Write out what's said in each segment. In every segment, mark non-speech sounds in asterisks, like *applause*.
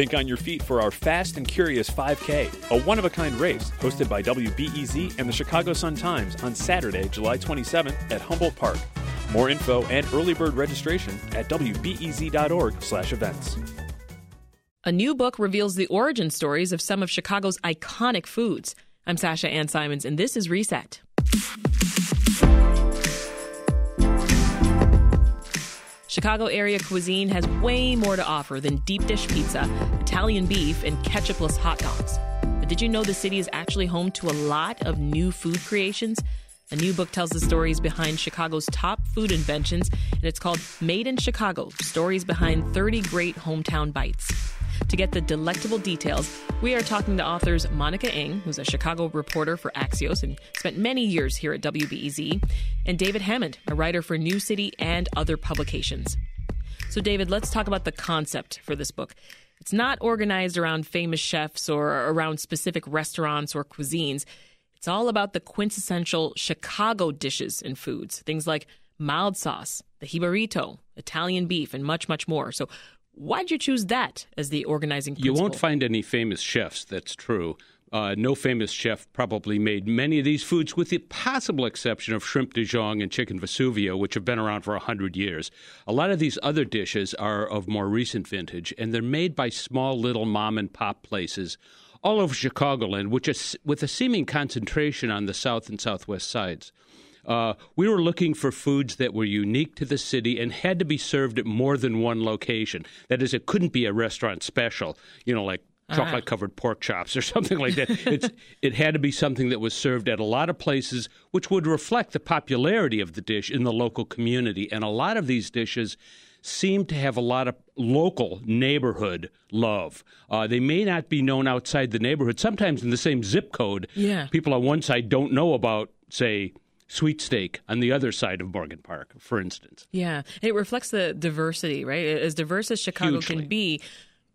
Think on your feet for our Fast and Curious 5K, a one of a kind race hosted by WBEZ and the Chicago Sun Times on Saturday, July 27th at Humboldt Park. More info and early bird registration at wbez.org/events. A new book reveals the origin stories of some of Chicago's iconic foods. I'm Sasha Ann Simons, and this is Reset. Chicago area cuisine has way more to offer than deep dish pizza, Italian beef, and ketchupless hot dogs. But did you know the city is actually home to a lot of new food creations? A new book tells the stories behind Chicago's top food inventions, and it's called Made in Chicago Stories Behind 30 Great Hometown Bites. To get the delectable details, we are talking to authors Monica Eng, who's a Chicago reporter for Axios and spent many years here at WBEZ, and David Hammond, a writer for Newcity and other publications. So, David, let's talk about the concept for this book. It's not organized around famous chefs or around specific restaurants or cuisines. It's all about the quintessential Chicago dishes and foods, things like mild sauce, the jibarito, Italian beef, and much, much more. So, Why'd you choose that as the organizing principle? You won't find any famous chefs, that's true. Uh, no famous chef probably made many of these foods, with the possible exception of shrimp de Jonghe and chicken Vesuvio, which have been around for 100 years. A lot of these other dishes are of more recent vintage, and they're made by small little mom and pop places all over Chicagoland, which is with a seeming concentration on the south and southwest sides. Uh, we were looking for foods that were unique to the city and had to be served at more than one location. That is, it couldn't be a restaurant special, you know, like chocolate covered pork chops or *laughs* something like that. *laughs* it's, it had to be something that was served at a lot of places, which would reflect the popularity of the dish in the local community. And a lot of these dishes seem to have a lot of local neighborhood love. Uh, they may not be known outside the neighborhood. Sometimes in the same zip code, yeah. people on one side don't know about, say, sweet steak on the other side of Morgan Park, for instance. Yeah, it reflects the diversity, right? As diverse as Chicago Hugely. can be.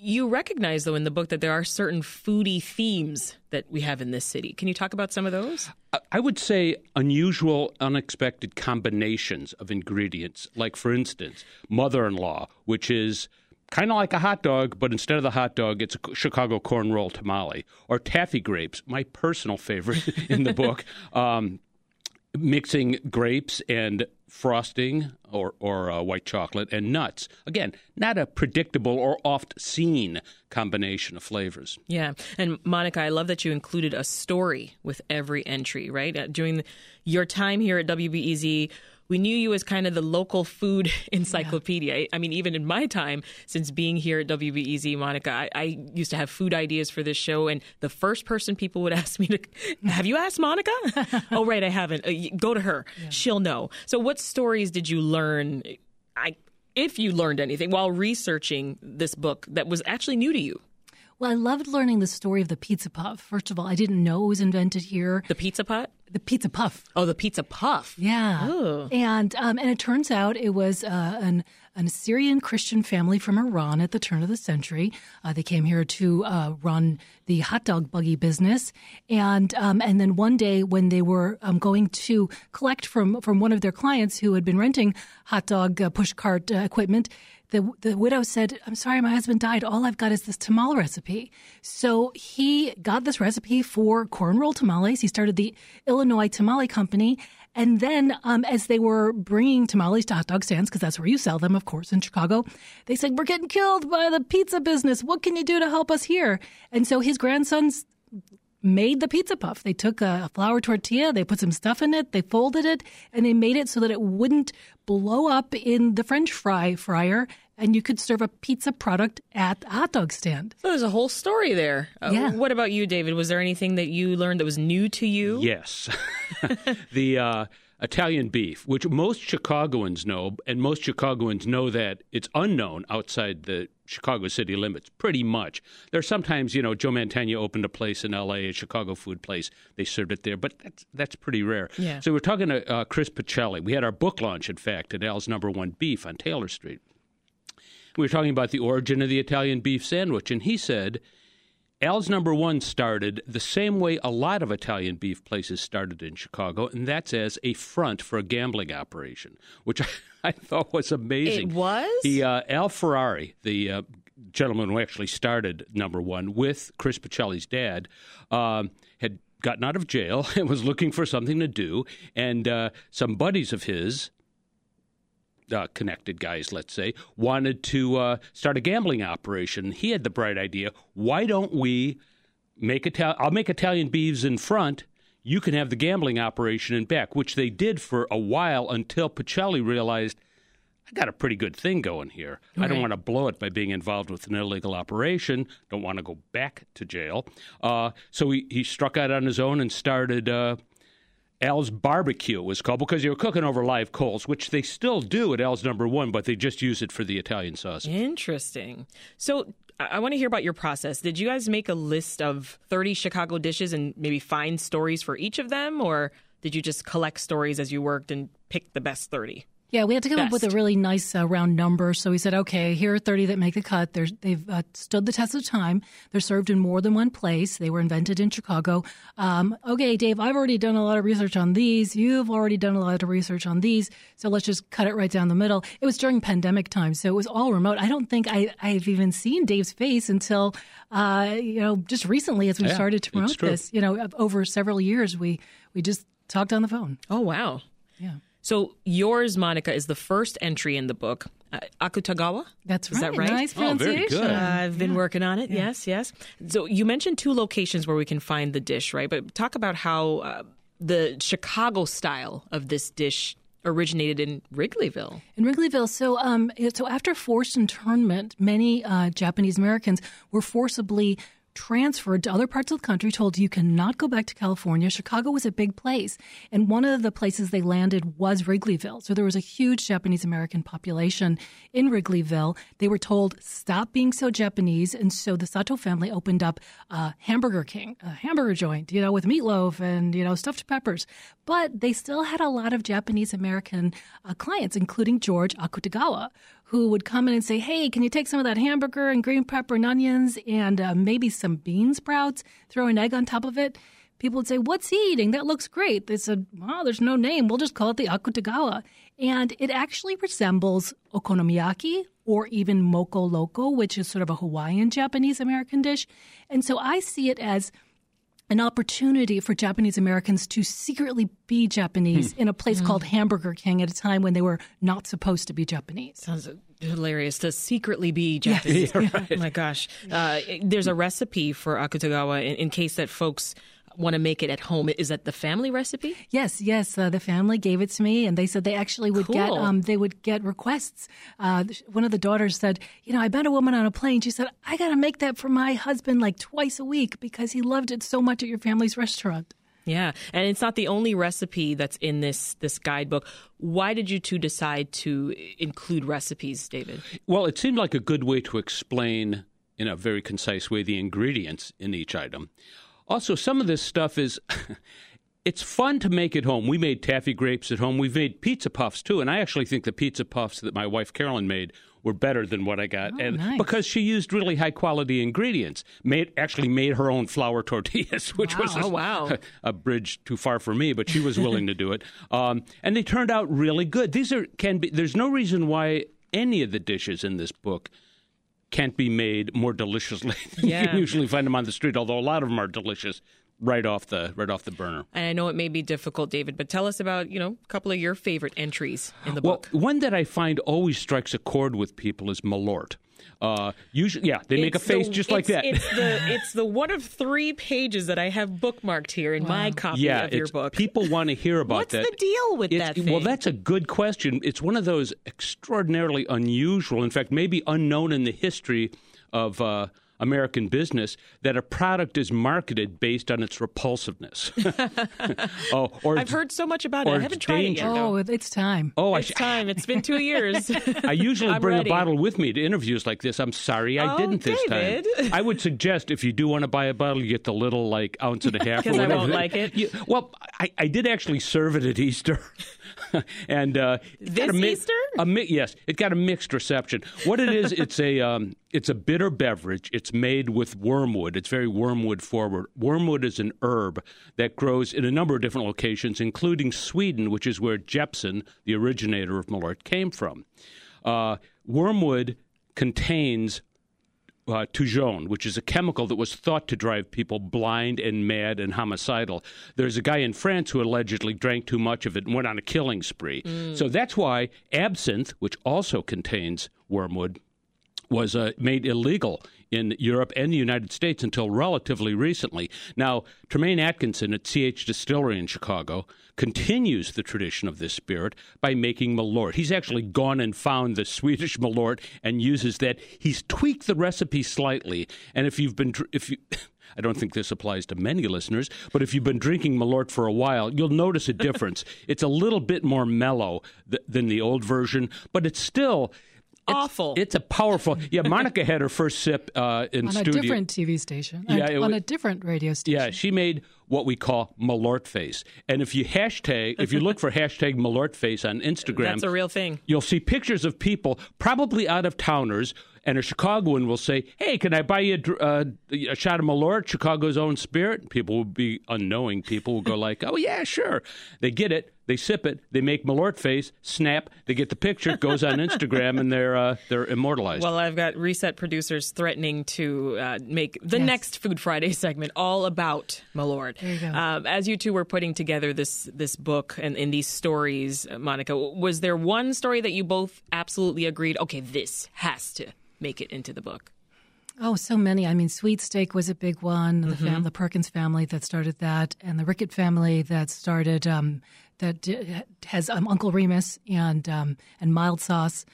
You recognize, though, in the book that there are certain foodie themes that we have in this city. Can you talk about some of those? I would say unusual, unexpected combinations of ingredients. Like, for instance, mother in law, which is kind of like a hot dog, but instead of the hot dog, it's a Chicago corn roll tamale. Or taffy grapes, my personal favorite *laughs* in the book. Um, mixing grapes and frosting or, or uh, white chocolate and nuts. Again, not a predictable or oft seen combination of flavors. Yeah. And Monica, I love that you included a story with every entry, right? Uh, during your time here at WBEZ, we knew you as kind of the local food *laughs* encyclopedia. Yeah. I mean, even in my time since being here at WBEZ, Monica, I, I, used to have food ideas for this show, and the first person people would *laughs* ask me to, have you asked Monica? *laughs* oh, right, I haven't. Uh, go to her; yeah. she'll know. So, what stories did you learn? I, if you learned anything while researching this book that was actually new to you. Well, I loved learning the story of the pizza puff. First of all, I didn't know it was invented here. The pizza pot? The pizza puff. Oh, the pizza puff. Yeah. Ooh. And um, and it turns out it was uh, an an Assyrian Christian family from Iran at the turn of the century. Uh, they came here to uh, run the hot dog buggy business, and um, and then one day when they were um, going to collect from from one of their clients who had been renting hot dog uh, push cart uh, equipment, the the widow said, "I'm sorry, my husband died. All I've got is this tamale recipe." So he got this recipe for corn roll tamales. He started the Illinois Tamale Company, and then um, as they were bringing tamales to hot dog stands, because that's where you sell them, of course, in Chicago, they said, "We're getting killed by the pizza business. What can you do to help us here?" And so his grandsons made the pizza puff. They took a flour tortilla, they put some stuff in it, they folded it, and they made it so that it wouldn't blow up in the french fry fryer and you could serve a pizza product at a hot dog stand. So there's a whole story there. Uh, yeah. What about you, David? Was there anything that you learned that was new to you? Yes. *laughs* the uh, Italian beef, which most Chicagoans know, and most Chicagoans know that it's unknown outside the Chicago city limits, pretty much. There's sometimes, you know, Joe Mantegna opened a place in L.A., a Chicago food place. They served it there, but that's, that's pretty rare. Yeah. So we're talking to uh, Chris Pacelli. We had our book launch, in fact, at Al's Number One Beef on Taylor Street. We were talking about the origin of the Italian beef sandwich, and he said – Al's number one started the same way a lot of Italian beef places started in Chicago, and that's as a front for a gambling operation, which I, *laughs* I thought was amazing. It was? The uh, Al Ferrari, the uh, gentleman who actually started number one with Chris Pacelli's dad, um, had gotten out of jail *laughs* and was looking for something to do. And uh, some buddies of his, uh, connected guys, let's say, wanted to uh, start a gambling operation. He had the bright idea why don't we make Ital- I'll make Italian beeves in front. You can have the gambling operation in back, which they did for a while until Pacelli realized I got a pretty good thing going here. Right. I don't want to blow it by being involved with an illegal operation. Don't want to go back to jail. Uh, so he, he struck out on his own and started uh, Al's Barbecue was called because they were cooking over live coals, which they still do at Al's Number One, but they just use it for the Italian sauce. Interesting. So I want to hear about your process. Did you guys make a list of 30 Chicago dishes and maybe find stories for each of them, or did you just collect stories as you worked and pick the best 30? Yeah, we had to come Best. up with a really nice uh, round number. So we said, okay, here are 30 that make the cut. They're, they've uh, stood the test of time. They're served in more than one place. They were invented in Chicago. Um, okay, Dave, I've already done a lot of research on these. You've already done a lot of research on these. So let's just cut it right down the middle. It was during pandemic time, so it was all remote. I don't think I, I've even seen Dave's face until, uh, you know, just recently as we yeah, started to promote this. You know, over several years, we, we just talked on the phone. Oh, wow. Yeah. So yours, Monica, is the first entry in the book. Uh, Akutagawa. That's right. Is that right? Nice pronunciation. Oh, very good. Uh, I've been yeah. working on it. Yeah. Yes, yes. So you mentioned two locations where we can find the dish, right? But talk about how uh, the Chicago style of this dish originated in Wrigleyville. In Wrigleyville, so um, so after forced internment, many uh, Japanese Americans were forcibly transferred to other parts of the country, told you cannot go back to California. Chicago was a big place. And one of the places they landed was Wrigleyville. So there was a huge Japanese American population in Wrigleyville. They were told, stop being so Japanese. And so the Sato family opened up a Hamburger King, a hamburger joint, you know, with meatloaf and, you know, stuffed peppers. But they still had a lot of Japanese American uh, clients, including George Akutagawa, who would come in and say, Hey, can you take some of that hamburger and green pepper and onions and uh, maybe some bean sprouts, throw an egg on top of it? People would say, What's he eating? That looks great. They said, Well, there's no name. We'll just call it the Akutagawa. And it actually resembles okonomiyaki or even moko loco, which is sort of a Hawaiian Japanese American dish. And so I see it as an opportunity for Japanese Americans to secretly be Japanese hmm. in a place hmm. called Hamburger King at a time when they were not supposed to be Japanese. Sounds hilarious to secretly be Japanese. Yes. *laughs* yeah, right. Oh my gosh. Uh, there's a recipe for Akutagawa in, in case that folks want to make it at home. Is that the family recipe? Yes, yes. Uh, the family gave it to me, and they said they actually would cool. get um, they would get requests. Uh, one of the daughters said, "You know, I met a woman on a plane. She said I got to make that for my husband like twice a week because he loved it so much at your family's restaurant." Yeah, and it's not the only recipe that's in this this guidebook. Why did you two decide to include recipes, David? Well, it seemed like a good way to explain in a very concise way the ingredients in each item. Also, some of this stuff is. *laughs* it's fun to make at home. We made taffy grapes at home. We've made pizza puffs too, and I actually think the pizza puffs that my wife Carolyn made were better than what I got, oh, and nice. because she used really high quality ingredients. Made actually made her own flour tortillas, *laughs* which wow. was a, oh, wow. a, *laughs* a, bridge too far for me, but she was willing to do it, um, and they turned out really good. These are can be. There's no reason why any of the dishes in this book can't be made more deliciously. *laughs* Yeah. you can usually find them on the street, although a lot of them are delicious right off the right off the burner. And I know it may be difficult, David, but tell us about you know a couple of your favorite entries in the well, book. One that I find always strikes a chord with people is Malort. Uh, usually, yeah, they make a face the, just like that. It's the *laughs* it's the one of three pages that I have bookmarked here in wow. my copy yeah, of your book. People want to hear about What's that. What's the deal with it's, that? Thing? Well, that's a good question. It's one of those extraordinarily unusual, in fact, maybe unknown in the history of. Uh, American business that a product is marketed based on its repulsiveness. *laughs* oh, or I've heard so much about it. I haven't tried danger. it yet. Oh, it's time. Oh, it's I, time. It's been two years. *laughs* *laughs* I usually bring ready. a bottle with me to interviews like this. I'm sorry I oh, didn't this David. time. I would suggest if you do want to buy a bottle, you get the little like ounce and a half. Because I won't like it. You, well, I, I did actually serve it at Easter. and uh, this mi- Easter, a mi- yes, it got a mixed reception. What it is, it's a um, it's a bitter beverage. It's made with wormwood. It's very wormwood forward. Wormwood is an herb that grows in a number of different locations, including Sweden, which is where Jeppson, the originator of Malort, came from. Uh, wormwood contains uh, thujone, which is a chemical that was thought to drive people blind and mad and homicidal. There's a guy in France who allegedly drank too much of it and went on a killing spree. Mm. So that's why absinthe, which also contains wormwood, was uh, made illegal in Europe and the United States until relatively recently. Now, Tremaine Atkinson at CH Distillery in Chicago continues the tradition of this spirit by making Malort. He's actually gone and found the Swedish Malort and uses that. He's tweaked the recipe slightly, and if you've been if you *laughs* I don't think this applies to many listeners, but if you've been drinking Malort for a while, you'll notice a difference. *laughs* it's a little bit more mellow th- than the old version, but it's still awful. It's a powerful. Yeah, Monica had her first sip uh, in on studio. a different TV station. Yeah, on, on a different radio station. Yeah, she made what we call Malort face. And if you hashtag, if you look for hashtag Malort face on Instagram, that's a real thing. You'll see pictures of people, probably out of towners, and a Chicagoan will say, "Hey, can I buy you a, uh, a shot of Malort, Chicago's own spirit?" People will be unknowing. People will go like, "Oh yeah, sure." They get it. They sip it. They make Malort face. Snap. They get the picture. It goes on Instagram, and they're uh, they're immortalized. Well, I've got reset producers threatening to uh, make the yes. next Food Friday segment all about Malort. There you go. Um, as you two were putting together this this book and in these stories, Monica, was there one story that you both absolutely agreed? Okay, this has to make it into the book? Oh, so many. I mean, Sweet Steak was a big one. The, mm-hmm. fam- the Perkins family that started that, and the Rickett family that started um, that has um, Uncle Remus and um, and mild sauce.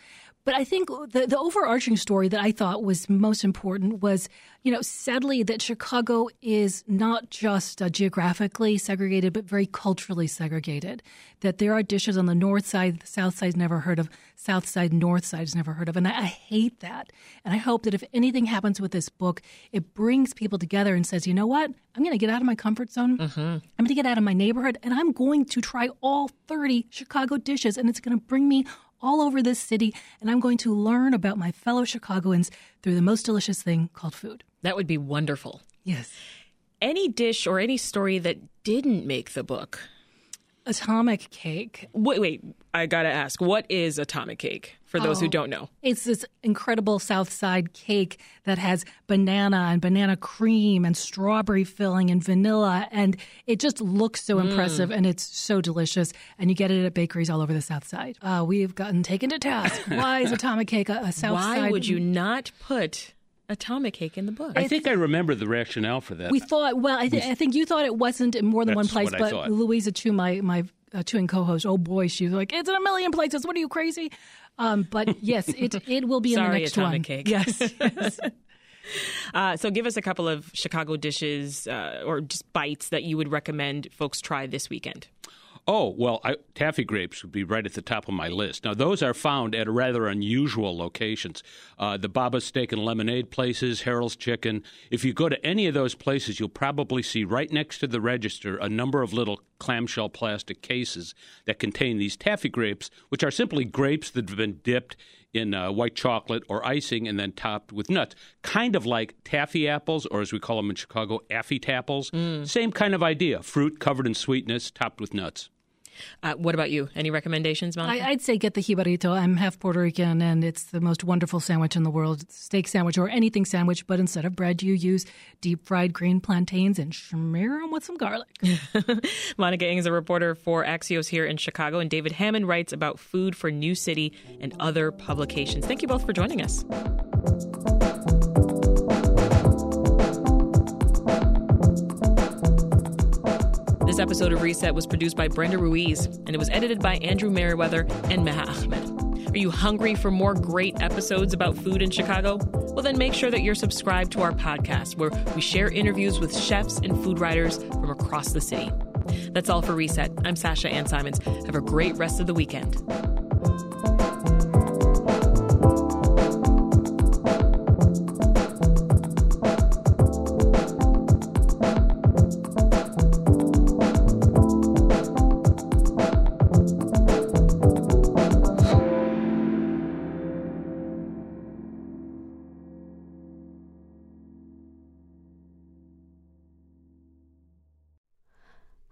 But I think the, the overarching story that I thought was most important was, you know, sadly that Chicago is not just uh, geographically segregated, but very culturally segregated. That there are dishes on the north side, the south side's never heard of, south side, north side's never heard of. And I, I hate that. And I hope that if anything happens with this book, it brings people together and says, you know what? I'm going to get out of my comfort zone. Mm-hmm. I'm going to get out of my neighborhood and I'm going to try all 30 Chicago dishes. And it's going to bring me all over this city, and I'm going to learn about my fellow Chicagoans through the most delicious thing called food. That would be wonderful. Yes. Any dish or any story that didn't make the book? Atomic cake. Wait, wait. I gotta ask, what is atomic cake for those oh, who don't know? It's this incredible South Side cake that has banana and banana cream and strawberry filling and vanilla, and it just looks so mm. impressive and it's so delicious. And you get it at bakeries all over the South Side. Uh, we've gotten taken to task. *laughs* Why is atomic cake a, a South Why Side? Why would you not put atomic cake in the book. I think I remember the rationale for that. We thought, well, I, th- I think you thought it wasn't in more than one place, but Louisa Chu, my my uh, Chewing co-host, oh boy, she was like, it's in a million places. What are you crazy? Um, but yes, it *laughs* it will be Sorry, in the next one. Cake. Yes. yes. *laughs* Uh, so, give us a couple of Chicago dishes uh, or just bites that you would recommend folks try this weekend. Oh, well, I, taffy grapes would be right at the top of my list. Now, those are found at rather unusual locations. Uh, the Baba Steak and Lemonade places, Harold's Chicken. If you go to any of those places, you'll probably see right next to the register a number of little clamshell plastic cases that contain these taffy grapes, which are simply grapes that have been dipped in uh, white chocolate or icing and then topped with nuts. Kind of like taffy apples, or as we call them in Chicago, affy tapples. Mm. Same kind of idea. Fruit covered in sweetness, topped with nuts. Uh, what about you? Any recommendations, Monica? I, would say get the jibarito. I'm half Puerto Rican, and it's the most wonderful sandwich in the world. Steak sandwich or anything sandwich, but instead of bread, you use deep fried green plantains and smear them with some garlic. *laughs* Monica Eng is a reporter for Axios here in Chicago, and David Hammond writes about food for Newcity and other publications. Thank you both for joining us. This episode of Reset was produced by Brenda Ruiz, and it was edited by Andrew Meriwether and Meha Ahmad. Are you hungry for more great episodes about food in Chicago? Well, then make sure that you're subscribed to our podcast, where we share interviews with chefs and food writers from across the city. That's all for Reset. I'm Sasha Ann Simons. Have a great rest of the weekend.